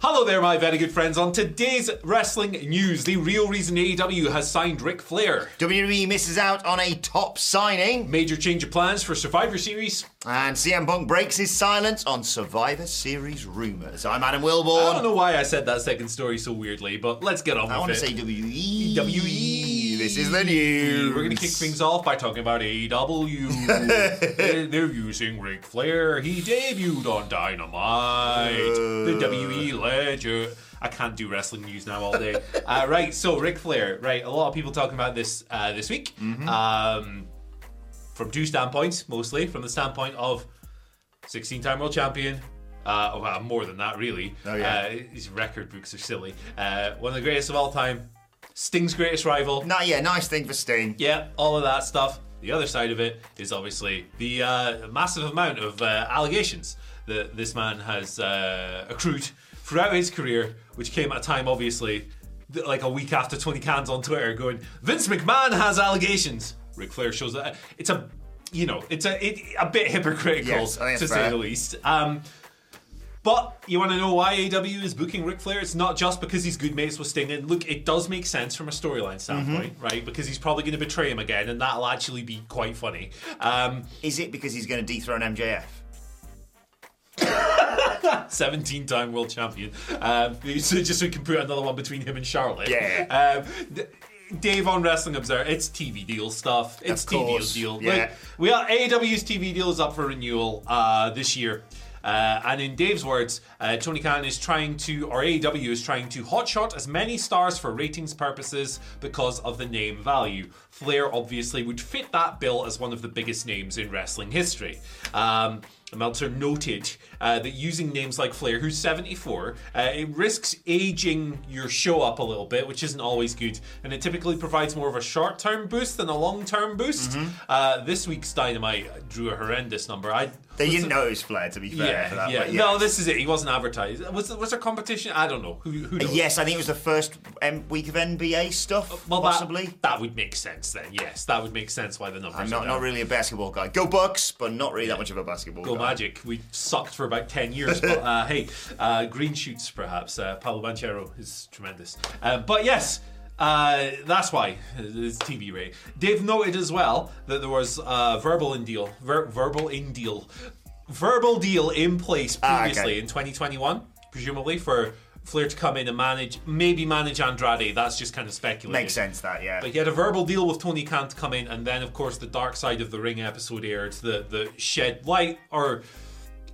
Hello there, my very good friends. On today's wrestling news, the real reason AEW has signed Ric Flair. WWE misses out on a top signing, Major change of plans for Survivor Series. and CM Punk breaks his silence on Survivor Series rumors. I'm Adam Wilbourn. I don't know why I said that second story so weirdly, but let's get on I with want it. to say WWE. WWE. This is the news. We're going to kick things off by talking about AEW. they're, they're using Ric Flair. He debuted on Dynamite. the WE legend. I can't do wrestling news now all day. uh, right, so Ric Flair. Right, a lot of people talking about this uh, this week. Um, from two standpoints, mostly from the standpoint of 16-time world champion. Uh, well, more than that, really. Oh, yeah. Uh, his record books are silly. Uh, one of the greatest of all time. Sting's greatest rival. No, yeah, nice thing for Sting. Yeah, all of that stuff. The other side of it is obviously the uh, massive amount of uh, allegations that this man has uh, accrued throughout his career, which came at a time, obviously, th- like a week after Tony Khan's on Twitter going, Vince McMahon has allegations. Ric Flair shows that. It's a, you know, it's a it, a bit hypocritical Yes, to that's say the least. Um, but you want to know why AEW is booking Ric Flair? It's not just because he's good mates with Sting. And look, it does make sense from a storyline standpoint, right? Because he's probably going to betray him again, and that'll actually be quite funny. Um, Is it because he's going to dethrone MJF? 17 time world champion. Um, so just so we can put another one between him and Charlotte. Yeah. Um, th- Dave on Wrestling Observer, it's TV deal stuff. It's TV deal. yeah. Look, we are AEW's TV deal is up for renewal uh, this year. Uh, and in Dave's words, uh, Tony Khan is trying to, or AEW is trying to hotshot as many stars for ratings purposes because of the name value. Flair obviously would fit that bill as one of the biggest names in wrestling history. Um, Meltzer noted uh, that using names like Flair, who's 74, uh, it risks aging your show up a little bit, which isn't always good, and it typically provides more of a short term boost than a long term boost. Mm-hmm. Uh, this week's Dynamite drew a horrendous number. I They didn't know it was Flair, to be fair. Yeah, for that, yeah. but No, this is it. He wasn't advertised. Was was there competition? I don't know. Who, who knows? Yes, I think it was the first um, week of NBA stuff, Well, possibly. That, would make sense then. Yes, that would make sense why the numbers. I'm not, not really a basketball guy. Go Bucks, but not really that much of a basketball guy. Go guy. Magic. We sucked for about 10 years, but uh, hey, uh, green shoots perhaps. Uh, Paolo Banchero is tremendous. Uh, but yes, uh, that's why it's TV rate. Dave noted as well that there was a verbal in deal, ver- verbal in deal, verbal deal in place Ah, okay. previously in 2021, presumably for Flair to come in and manage, maybe manage Andrade. That's just kind of speculated. Makes sense, that, yeah. But he had a verbal deal with Tony Khan to come in, and then, of course, the Dark Side of the Ring episode aired. The the shed light, or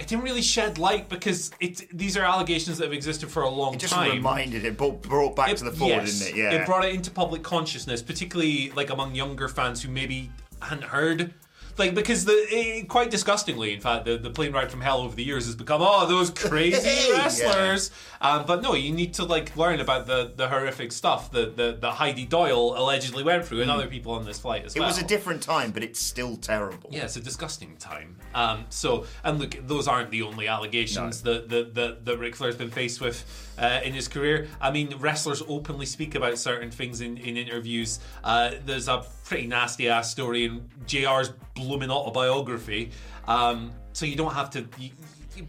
it didn't really shed light because it these are allegations that have existed for a long It just time. reminded it, brought, brought back to the fore, yes, didn't it? Yeah. It brought it into public consciousness, particularly like among younger fans who maybe hadn't heard. Like because the eh, quite disgustingly, in fact, the, the plane ride from hell over the years has become oh those crazy Yeah. wrestlers. Um, but no, you need to like learn about the, the horrific stuff that the, that Heidi Doyle allegedly went through, and other people on this flight as Hmm. it well. was a different time, but it's still terrible. Yeah, it's a disgusting time. Um, so, and look, those aren't the only allegations that, that, that, that Ric Flair's been faced with uh, in his career. I mean, wrestlers openly speak about certain things in, in interviews. Uh, there's a pretty nasty ass story in JR's blooming autobiography. Um, so you don't have to. You,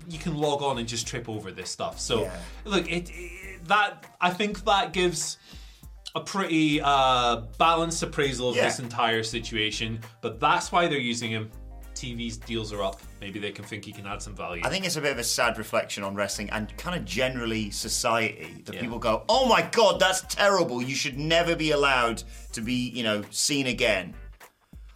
you- can log on and just trip over this stuff. So, Yeah. look, it, it that I think that gives a pretty uh, balanced appraisal of Yeah. this entire situation, but that's why they're using him. TV's deals are up. Maybe they can think he can add some value. I think it's a bit of a sad reflection on wrestling and kind of generally society that Yeah. people go, "Oh my god, that's terrible. You should never be allowed to be, you know, seen again."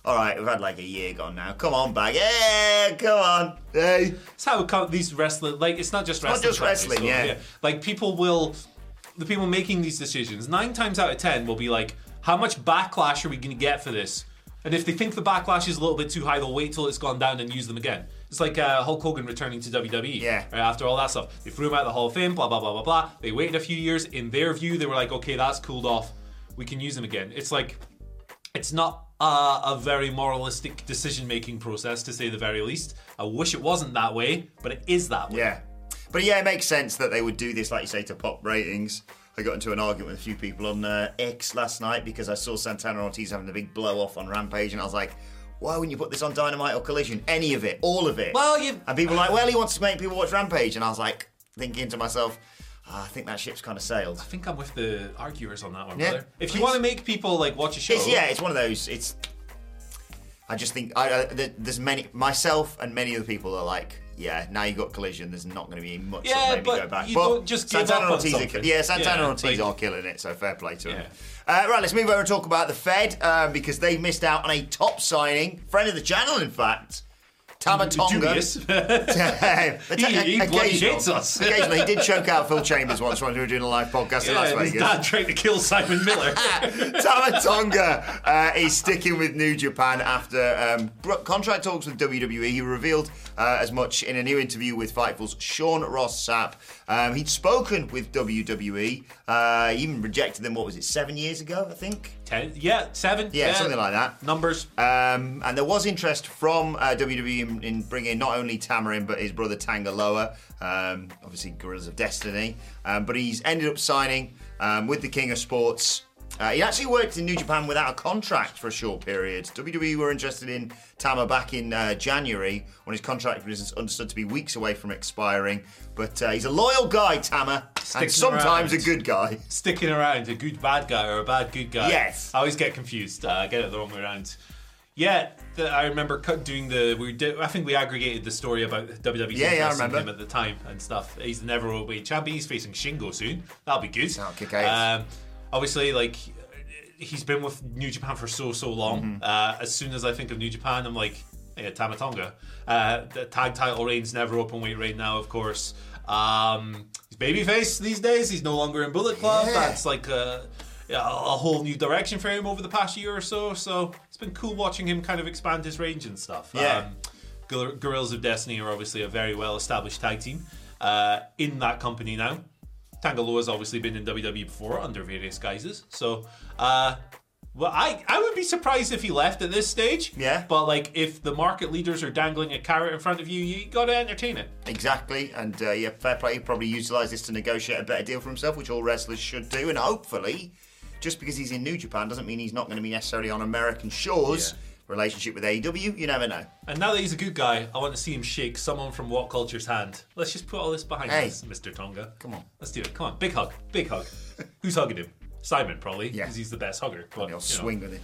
All right, we've had like a year gone now. Come on back. Yeah, come on. Hey. It's how come, these wrestling like it's not just wrestling. not wrestling. just wrestling, so, yeah. Like people will, the people making these decisions nine times out of ten will be like, how much backlash are we going to get for this? And if they think the backlash is a little bit too high, they'll wait till it's gone down and use them again. It's like uh, Hulk Hogan returning to WWE. Yeah. Right, after all that stuff, they threw him out of the Hall of Fame. Blah blah blah blah blah. They waited a few years. In their view, they were like, okay, that's cooled off. We can use him again. It's like it's not uh, a very moralistic decision making process to say the very least. I wish it wasn't that way, but it is that way. Yeah. But yeah, it makes sense that they would do this, like you say, to pop ratings. I got into an argument with a few people on uh, X last night because I saw Santana and Ortiz having a big blow off on Rampage, and I was like, why wouldn't you put this on Dynamite or Collision? Any of it, all of it. Well, you- And people were like, well, he wants to make people watch Rampage, and I was like, thinking to myself, "Ah, I think that ship's kind of sailed. I think I'm with the arguers on that one, Yeah, brother. If you please. want to make people like watch a show, It's, yeah, it's one of those. It's. I just think I, I, there's many myself and many other people are like, yeah. Now you've got collision. There's not going to be much Yeah, that maybe go back. you But don't just give Santana up on Ortiz are, yeah, Santana Yeah, and Ortiz like- are killing it. So fair play to them. Yeah. Uh, right, let's move over and talk about the Fed um, because they missed out on a top signing, friend of the channel, in fact. Tama Tonga. He, He- he bloody hates us. occasionally, he did choke out Phil Chambers once when we were doing a live podcast in Las yeah, his Vegas. dad tried to kill Simon Miller. Tama Tonga uh, is sticking with New Japan after um, contract talks with WWE. He revealed uh, as much in a new interview with Fightful's Sean Ross Sapp. Um, he'd spoken with WWE. Uh, he even rejected them. What was it? Seven years ago, I think. Ten, yeah, seven. Yeah, something like that. Numbers. Um, and there was interest from uh, WWE in, in bringing not only Tamarin but his brother Tanga Loa, um, obviously Guerrillas of Destiny. Um, but he's ended up signing um, with the King of Sports. Uh, he actually worked in New Japan without a contract for a short period. WWE were interested in Tama back in uh, January when his contract was understood to be weeks away from expiring. But uh, he's a loyal guy, Tama, and sometimes around. a good guy. Sticking around, a good bad guy or a bad good guy. Yes. I always get confused. Uh, I get it the wrong way around. Yeah, the, I remember doing the. We did. I think we aggregated the story about WWE's Yeah, yeah, I interest in remember. him at the time and stuff. He's the never weight champion. He's facing Shingo soon. That'll be good. That'll kick ass. Um, obviously, like he's been with New Japan for so so long. Mm-hmm. Uh, as soon as I think of New Japan, I'm like, yeah, Tama Tonga. Uh, the tag title reign's never open weight right now, of course. Um, he's babyface these days. He's no longer in Bullet Club. Yeah. That's like a, a whole new direction for him over the past year or so. So it's been cool watching him kind of expand his range and stuff. Yeah. Um, Gor- Guerrillas of Destiny are obviously a very well established tag team uh, in that company now. Tanga Loa's obviously been in WWE before under various guises. So, uh, well, I, I would be surprised if he left at this stage. Yeah. But, like, if the market leaders are dangling a carrot in front of you, you got to entertain it. Exactly, and uh, yeah, fair play. He probably utilised this to negotiate a better deal for himself, which all wrestlers should do. And hopefully, just because he's in New Japan doesn't mean he's not going to be necessarily on American shores. Yeah. Relationship with AEW, you never know. And now that he's a good guy, I want to see him shake someone from What Culture's hand. Let's just put all this behind Hey. us, Mr. Tonga. Come on. Let's do it. Come on. Big hug. Big hug. Who's hugging him? Simon, probably. Yeah. Because he's the best hugger. But, He'll you know. swing with it.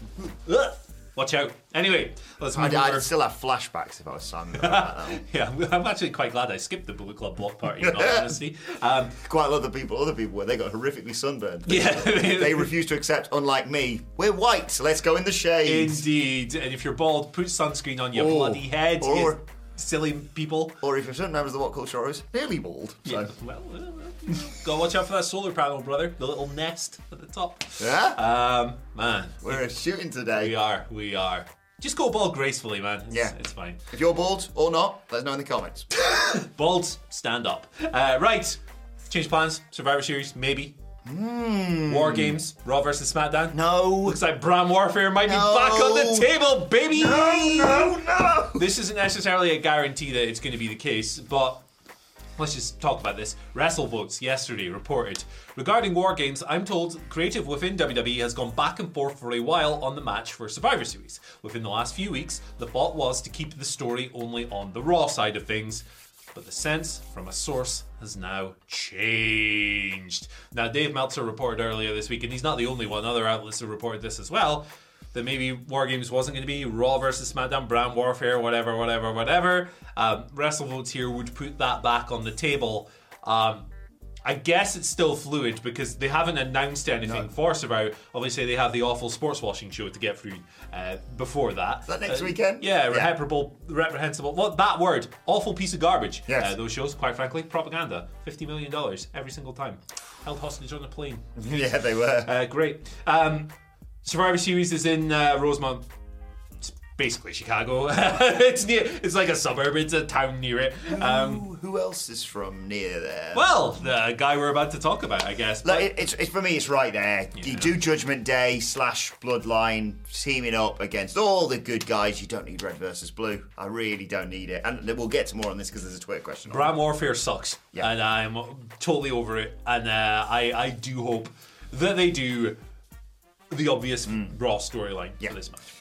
Ugh. Watch out. Anyway, let's move I'd, over. I'd still have flashbacks if I was about. Yeah, I'm actually quite glad I skipped the Bullet Club block party, in all honesty. Um, Quite a lot of people, other people, were they got horrifically sunburned. yeah. they refuse to accept, unlike me, we're white, so let's go in the shade. Indeed. And if you're bald, put sunscreen on your Oh. bloody head, Or- silly people. Or if you're certain members of the What Culture is nearly bald. So. Yeah. Well, well, well. Go watch out for that solar panel, brother. The little nest at the top. Yeah? Um, man, We're shooting today. we are, we are. Just go bald gracefully, man. It's, Yeah. it's fine. If you're bald or not, let us know in the comments. Balds, stand up. Uh, right, change plans. Survivor Series, maybe. Hmm. War Games, Raw versus SmackDown. No. Looks like Brand Warfare might be back on the table, baby. No, no, no. This isn't necessarily a guarantee that it's going to be the case, but let's just talk about this. WrestleVotes yesterday reported regarding War Games. I'm told creative within WWE has gone back and forth for a while on the match for Survivor Series. Within the last few weeks, the thought was to keep the story only on the Raw side of things. But the sense from a source has now changed. Now, Dave Meltzer reported earlier this week, and he's not the only one, other outlets have reported this as well, that maybe War Games wasn't going to be Raw versus SmackDown, Brand Warfare, whatever, whatever, whatever. Um, WrestleVotes here would put that back on the table. Um, I guess it's still fluid because they haven't announced anything for Survivor. Obviously, they have the awful sports washing show to get through uh, before that. Is that next weekend? Yeah, Yeah. reprehensible, reprehensible. Well, that word, awful piece of garbage. Yes. Uh, those shows, quite frankly, propaganda. Fifty million dollars every single time, held hostage on a plane. yeah, they were. Uh, great. Um, Survivor Series is in uh, Rosemont. Basically Chicago. it's near. It's like a suburb. It's a town near it. Um, Who- who else is from near there? well, the guy we're about to talk about, I guess. Look, But- it, it's, it's for me. It's right there. You do Judgment Day slash Bloodline teaming up against all the good guys. You don't need Red versus Blue. I really don't need it. And we'll get to more on this because there's a Twitter question. on. Brand Warfare sucks, Yeah. and I'm totally over it. And uh, I, I do hope that they do the obvious Raw storyline Mm. Yeah. for this match.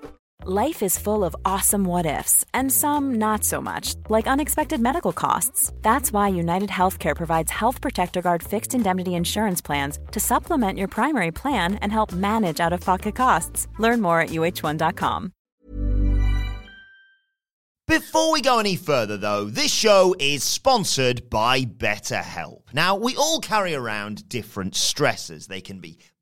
Life is full of awesome what ifs, and some not so much, like unexpected medical costs. That's why United Healthcare provides Health Protector Guard fixed indemnity insurance plans to supplement your primary plan and help manage out of pocket costs. Learn more at uh1.com. Before we go any further, though, this show is sponsored by BetterHelp. Now, we all carry around different stresses. They can be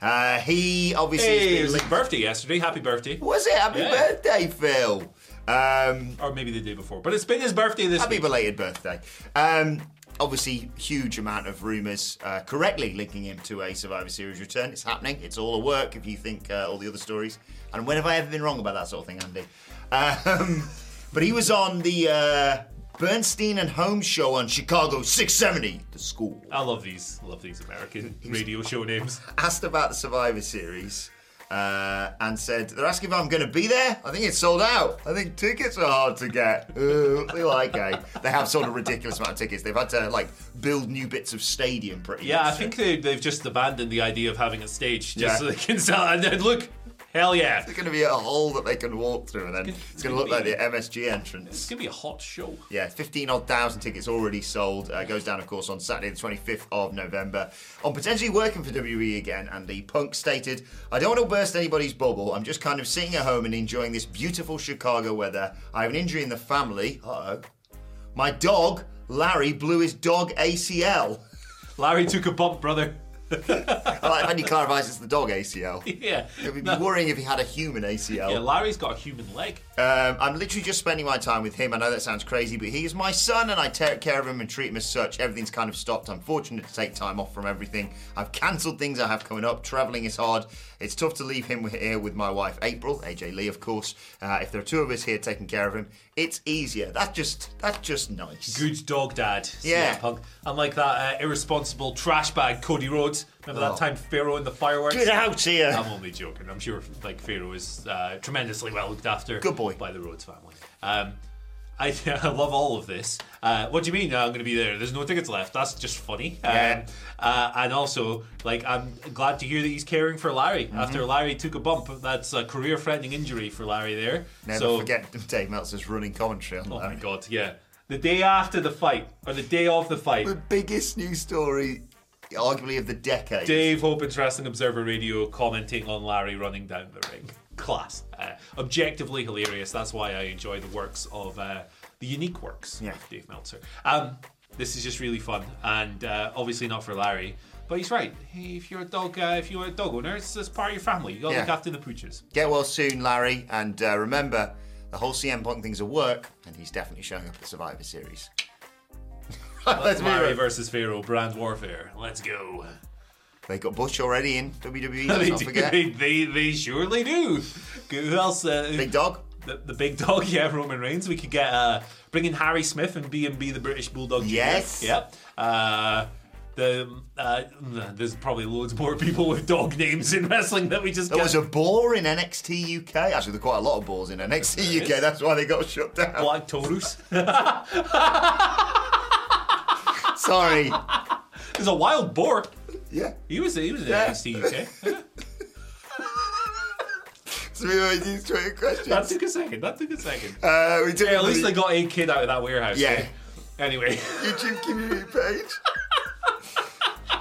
Uh, he obviously Hey, it was his birthday yesterday. Happy birthday. Was it? Happy Yeah. birthday, Phil. Um, Or maybe the day before. But it's been his birthday this Happy week. belated birthday. Um, obviously, huge amount of rumours uh, correctly linking him to a Survivor Series return. It's happening. It's all a work if you think uh, all the other stories. And when have I ever been wrong about that sort of thing, Andy? Um, but he was on the uh, Bernstein and Holmes show on Chicago 670, the Score. I love these. Love these American radio show names. Asked about the Survivor Series. Uh, and said they're asking if I'm going to be there. I think it's sold out. I think tickets are hard to get. Uh, they like eh? They have sold a ridiculous amount of tickets. They've had to like build new bits of stadium pretty Yeah, I think they, they've just abandoned the idea of having a stage just Yeah. so they can sell. And then look, hell yeah. It's going to be a hole that they can walk through, and then it's going to look like the MSG entrance. It's going to be a hot show. Yeah, 15 odd thousand tickets already sold. Uh, goes down, of course, on Saturday, the 25th of November. On potentially working for WWE again, and the Punk stated, I don't want to burst anybody's bubble. I'm just kind of sitting at home and enjoying this beautiful Chicago weather. I have an injury in the family. Uh oh. My dog, Larry, blew his dog ACL. Larry took a bump, brother. I like when he clarifies it's the dog ACL. yeah. It would be worrying if he had a human ACL. Yeah, Larry's got a human leg. Um, I'm literally just spending my time with him. I know that sounds crazy, but he is my son and I take care of him and treat him as such. Everything's kind of stopped. I'm fortunate to take time off from everything. I've cancelled things I have coming up. Travelling is hard. It's tough to leave him here with my wife, April, AJ Lee, of course. Uh, if there are two of us here taking care of him, it's easier. That's just that's just nice. Good dog dad. Yeah. CM Punk. Unlike that uh, irresponsible trash bag Cody Rhodes. Remember Oh. that time Pharaoh in the fireworks? Get out here! I'm only joking. I'm sure like Pharaoh is uh, tremendously well looked after. Good boy. by the Rhodes family. Um, I, I love all of this. Uh, what do you mean uh, I'm going to be there? There's no tickets left. That's just funny. Yeah. Um, uh, and also, like, I'm glad to hear that he's caring for Larry Mm-hmm. after Larry took a bump. That's a career-threatening injury for Larry there. Never so, forget Dave Meltzer's running commentary on Oh that. my god, yeah. the day after the fight or the day of the fight. The biggest news story, arguably of the decade. Dave opens Wrestling Observer Radio commenting on Larry running down the ring. Class. Uh, objectively hilarious. That's why I enjoy the works of uh, the unique works Yeah. of Dave Meltzer. Um, this is just really fun, and uh, obviously not for Larry. But he's right. Hey, if you're a dog, uh, if you're a dog owner, it's, it's part of your family. You got to Yeah. look after the pooches. Get well soon, Larry. And uh, remember, the whole CM Punk thing's a work, and he's definitely showing up at Survivor Series. let's Larry versus Pharaoh, brand warfare. Let's go. They got Bush already in WWE. they, do- forget. they, they, they surely do. Who else? Uh, Big dog. the, the big dog, yeah, Roman Reigns. We could get uh, bring in Harry Smith and B and B the British Bulldog. Jr. Yes. Yep. Uh, the uh, there's probably loads more people with dog names in wrestling that we just There get. was a boar in NXT UK. Actually, there's quite a lot of boars in NXT UK. That's why they got shut down. Black Taurus. Sorry. There's a wild boar. Yeah. He was he was Yeah. NXT UK. So we always use Twitter questions. that took a second. That took a second. Uh, we took Yeah, at least they got a kid out of that warehouse. Yeah. eh? Anyway. YouTube community page.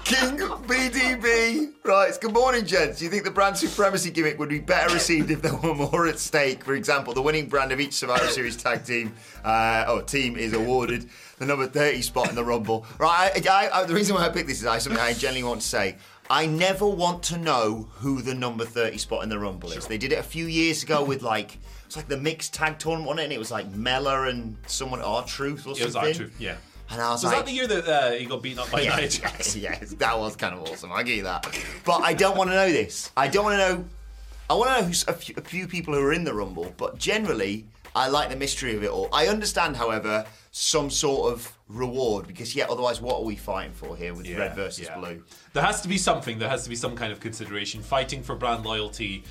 King BDB writes, Good morning, gents. Do you think the brand supremacy gimmick would be better received if there were more at stake? For example, the winning brand of each Survivor Series tag team uh, or team is awarded the number 30 spot in the Rumble. Right, I, I, the reason why I picked this is I, something I genuinely want to say. I never want to know who the number 30 spot in the Rumble is. They did it a few years ago with like, it's like the mixed tag tournament on it, and it was like Mella and someone, R Truth or It was something. R-Truth, yeah. And I was, Was like, that the year that uh, he got beaten up by yeah, Jax? yes, that was kind of awesome. I give you that. But I don't want to know this. I don't want to know. I want to know who's a few, a few people who are in the Rumble, but generally, I like the mystery of it all. I understand, however, some sort of reward because, yeah, otherwise, what are we fighting for here with red versus yeah. blue? There has to be something. There has to be some kind of consideration. Fighting for brand loyalty.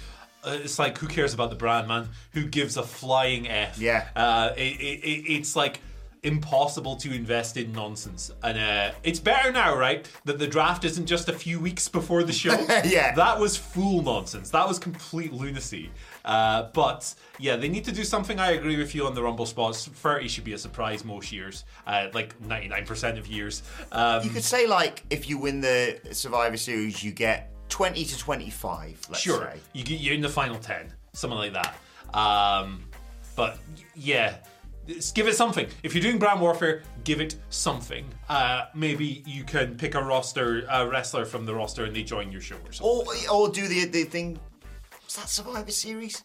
Uh, it's like who cares about the brand, man? Who gives a flying f? Yeah. Uh, it, it, it, it's like impossible to invest in nonsense, and uh, it's better now, right? That the draft isn't just a few weeks before the show. Yeah. That was full nonsense. That was complete lunacy. Uh, but yeah, they need to do something. I agree with you on the Rumble spots. 30 should be a surprise most years, uh, like 99% of years. Um, You could say, like, if you win the Survivor Series, you get 20 to 25, let's Sure, say. you get you're in the final ten, something like that. Um, but yeah, give it something. If you're doing brand warfare, give it something. Uh, maybe you can pick a roster, a wrestler from the roster, and they join your show or something. Or, or do the the thing. Was that Survivor Series?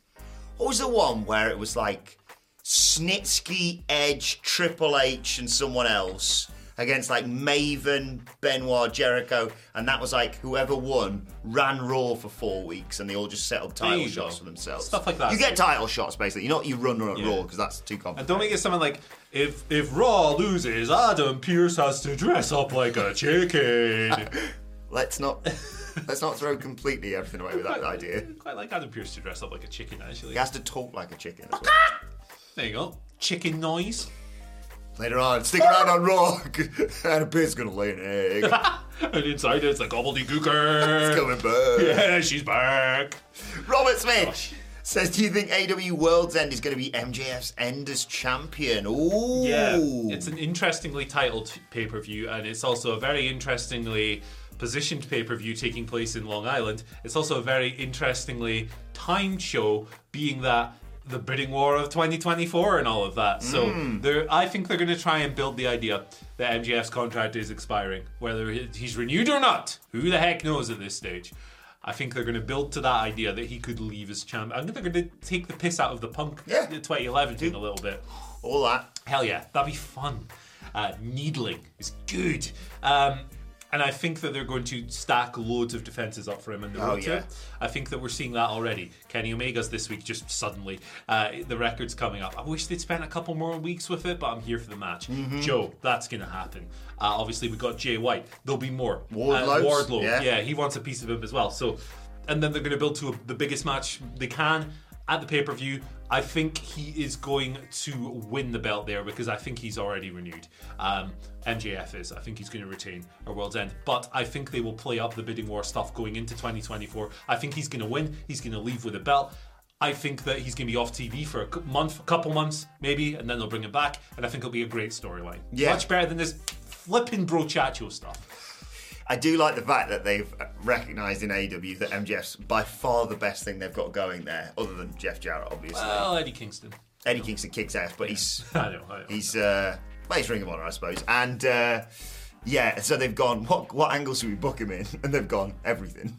What was the one where it was like Snitsky, Edge, Triple H, and someone else against like Maven, Benoit, Jericho, and that was like whoever won ran Raw for four weeks, and they all just set up title shots go. for themselves. Stuff like that. You get title shots basically. You not you run Raw Yeah. because that's too And complicated. don't make it something like if if Raw loses, Adam Pearce has to dress up like a chicken. Let's not let's not throw completely everything away with that idea. Quite like Adam Pearce to dress up like a chicken, actually. He has to talk like a chicken. Well. There you go. Chicken noise. Later on, stick around on Raw, and a pig's gonna lay an egg. and inside it's a Gobbledy Gooker. It's coming back. Yeah, she's back. Robert Smith oh, says, "Do you think AEW World's End is going to be MJF's end as champion?" Ooh, Yeah, it's an interestingly titled pay per view, and it's also a very interestingly positioned pay per view taking place in Long Island. It's also a very interestingly timed show, being that the bidding war of 2024 and all of that. So they're, I think they're going to try and build the idea that MJF's contract is expiring, whether he's renewed or not. Who the heck knows at this stage? I think they're going to build to that idea that he could leave as champ. I think they're going to take the piss out of the Punk Yeah. 2011 thing a little bit. all that. Hell yeah, that'd be fun. Uh, needling is good. Um, and I think that they're going to stack loads of defenses up for him in the Oh, road yeah. I think that we're seeing that already. Kenny Omega's this week just suddenly. Uh, the record's coming up. I wish they'd spent a couple more weeks with it, but I'm here for the match. Mm-hmm. Joe, that's going to happen. Uh, obviously, we got Jay White. There'll be more. Wardlow's, Uh, Wardlow, yeah. yeah, he wants a piece of him as well. So, and then they're going to build to a, the biggest match they can at the pay per view. I think he is going to win the belt there because I think he's already renewed. Um, MJF is. I think he's going to retain or World's End. But I think they will play up the bidding war stuff going into 2024. I think he's going to win. He's going to leave with a belt. I think that he's going to be off TV for a month, a couple months, maybe, and then they'll bring him back. And I think it'll be a great storyline. Yeah. Much better than this flipping brochacho stuff. I do like the fact that they've recognised in AEW that MJF's by far the best thing they've got going there, other than Jeff Jarrett, obviously. Well, Eddie Kingston. Eddie Kingston kicks ass, but he's I know, I know. he's uh, well, he's Ring of Honor, I suppose. And uh, yeah, so they've gone. What what angles should we book him in? And they've gone everything.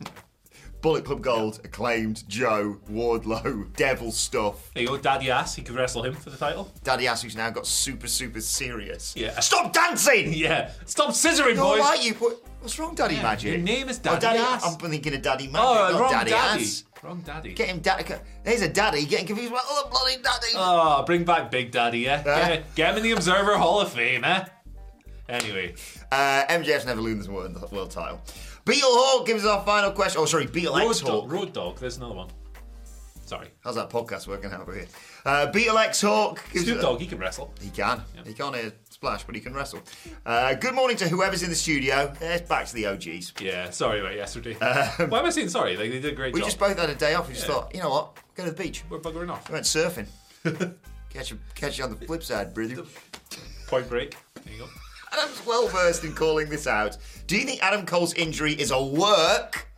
Bullet Club Gold, acclaimed Joe, Wardlow, Devil stuff. There you go, Daddy Ass. He could wrestle him for the title. Daddy Ass, who's now got super super serious. Yeah. Stop dancing. Yeah. Stop scissoring, You're boys. right, you put. What's wrong, Daddy Yeah, Magic? your name is Oh, Daddy Ass. I'm thinking of Daddy Magic, Oh, not wrong Daddy, daddy. Ass. Wrong daddy. Get him, Daddy. There's a Daddy getting confused about other bloody Daddy. Oh, bring back Big Daddy, yeah? Huh? Get, get him in the Observer Hall of Fame, eh? Anyway, Uh, MJF's never lose the world, world title. Beetle Hawk gives us our final question. Oh, sorry, Beetle Road X Hawk. Dog, Road Dog, there's another one. Sorry. How's that podcast working out over here? Uh, Beetle X Hawk. gives Snoop Dogg, he can wrestle. He can. He can't hear splash, but he can wrestle. Uh, good morning to whoever's in the studio. It's back to the OGs. Yeah, sorry about yesterday. Why am I saying sorry? Like, they did a great Um, We job. just both had a day off. We just Yeah. thought, you know what? Go to the beach. We're buggering off. We went surfing. catch you, catch you on the flip side, brother. Point break. There you go. Adam's well versed in calling this out. Do you think Adam Cole's injury is a work?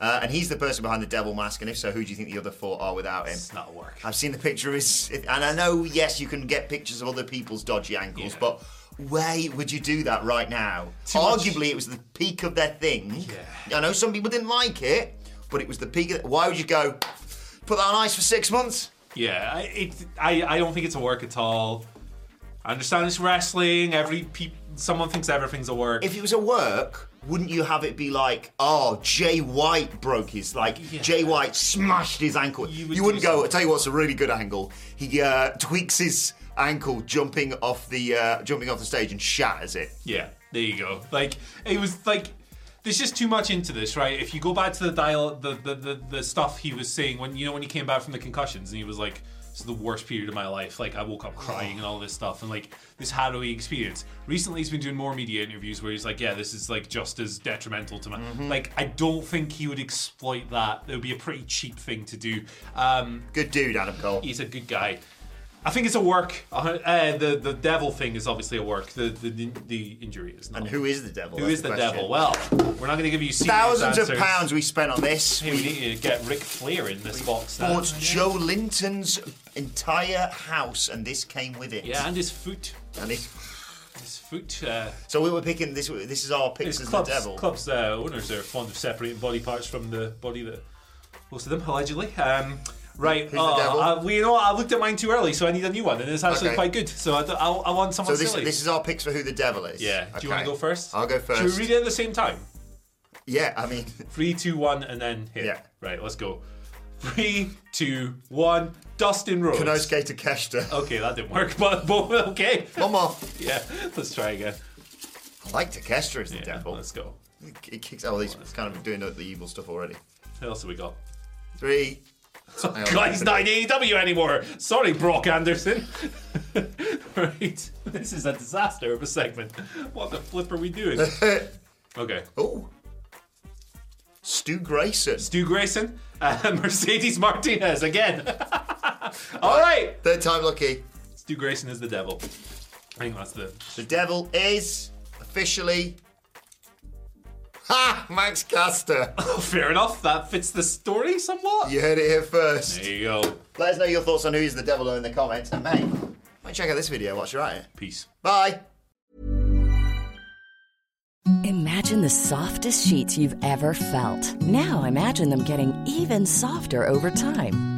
Uh, and he's the person behind the devil mask. And if so, who do you think the other four are without him? It's not a work. I've seen the picture of his, and I know, yes, you can get pictures of other people's dodgy ankles, Yeah. but why would you do that right now? Too much- Arguably, it was the peak of their thing. Yeah. I know some people didn't like it, but it was the peak. Of, why would you go put that on ice for six months? Yeah, it, I, I don't think it's a work at all. I understand it's wrestling. Every peop, someone thinks everything's a work. If it was a work, wouldn't you have it be like, oh, Jay White broke his, like, Yeah. Jay White smashed his ankle? You You, would wouldn't go. I'll tell you what's a really good angle. He uh, tweaks his ankle jumping off the uh, jumping off the stage and shatters it. Yeah, there you go. Like it was like there's just too much into this, right? If you go back to the dial, the the, the, the stuff he was saying when you know when he came back from the concussions, and he was like, "This is the worst period of my life." Like I woke up crying and all this stuff, and like this harrowing experience. Recently, he's been doing more media interviews where he's like, "Yeah, this is like just as detrimental to my." Like I don't think he would exploit that. It would be a pretty cheap thing to do. Um, Good dude, Adam Cole. he's a good guy. I think it's a work. Uh, the the devil thing is obviously a work. The the, the injury is not. And who is the devil? Who That's is the question. devil? Well, we're not going to give you Thousands of pounds we spent on this. Hey, we need to get Ric Flair in this box. now. bought Joe Linton's entire house, and this came with it. Yeah, and his foot. And it, His foot. Uh, so we were picking this. This is our picks as club's, the devil. club's uh, owners are fond of separating body parts from the body that most of them allegedly. Um, right. Who's the uh, devil? uh, well, you know, what? I looked at mine too early, so I need a new one, and it's actually Okay. quite good. So I, I, I want someone So this, silly. this is our picks for who the devil is. yeah. Do you want Okay. to go first? I'll go first. Should we read it at the same time? Yeah, I mean, Three, two, one, and then hit. Yeah. Right, let's go. Three, two, one. Dustin Rhodes. Konosuke Takeshita. Okay, that didn't work, but, but okay. One more. Yeah, let's try again. I like Takeshita as the Yeah, devil. let's go. It kicks. out Oh, he's kind of doing the the evil stuff already. What else have we got? Three. Hang on. God, he's not in AEW anymore. Sorry, Brock Anderson. right, this is a disaster of a segment. What the flip are we doing? Okay, oh. Stu Grayson. Stu Grayson, uh, Mercedes Martinez again. All right, Third time lucky. Stu Grayson is the devil. I think that's the The devil is officially. Ha! Max Caster. Oh, fair enough. That fits the story somewhat. You heard it here first. There you go. Let us know your thoughts on who is the devil in the comments. And mate, might check out this video whilst you're at it. Peace. Bye. Imagine the softest sheets you've ever felt. Now imagine them getting even softer over time.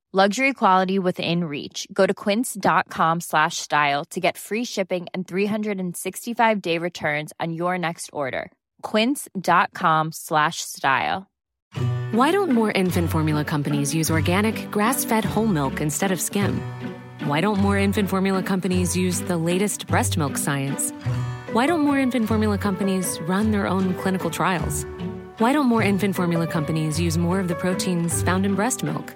Luxury quality within reach. Go to quince.com slash style to get free shipping and 365 day returns on your next order. Quince.com slash style. Why don't more infant formula companies use organic, grass fed whole milk instead of skim? Why don't more infant formula companies use the latest breast milk science? Why don't more infant formula companies run their own clinical trials? Why don't more infant formula companies use more of the proteins found in breast milk?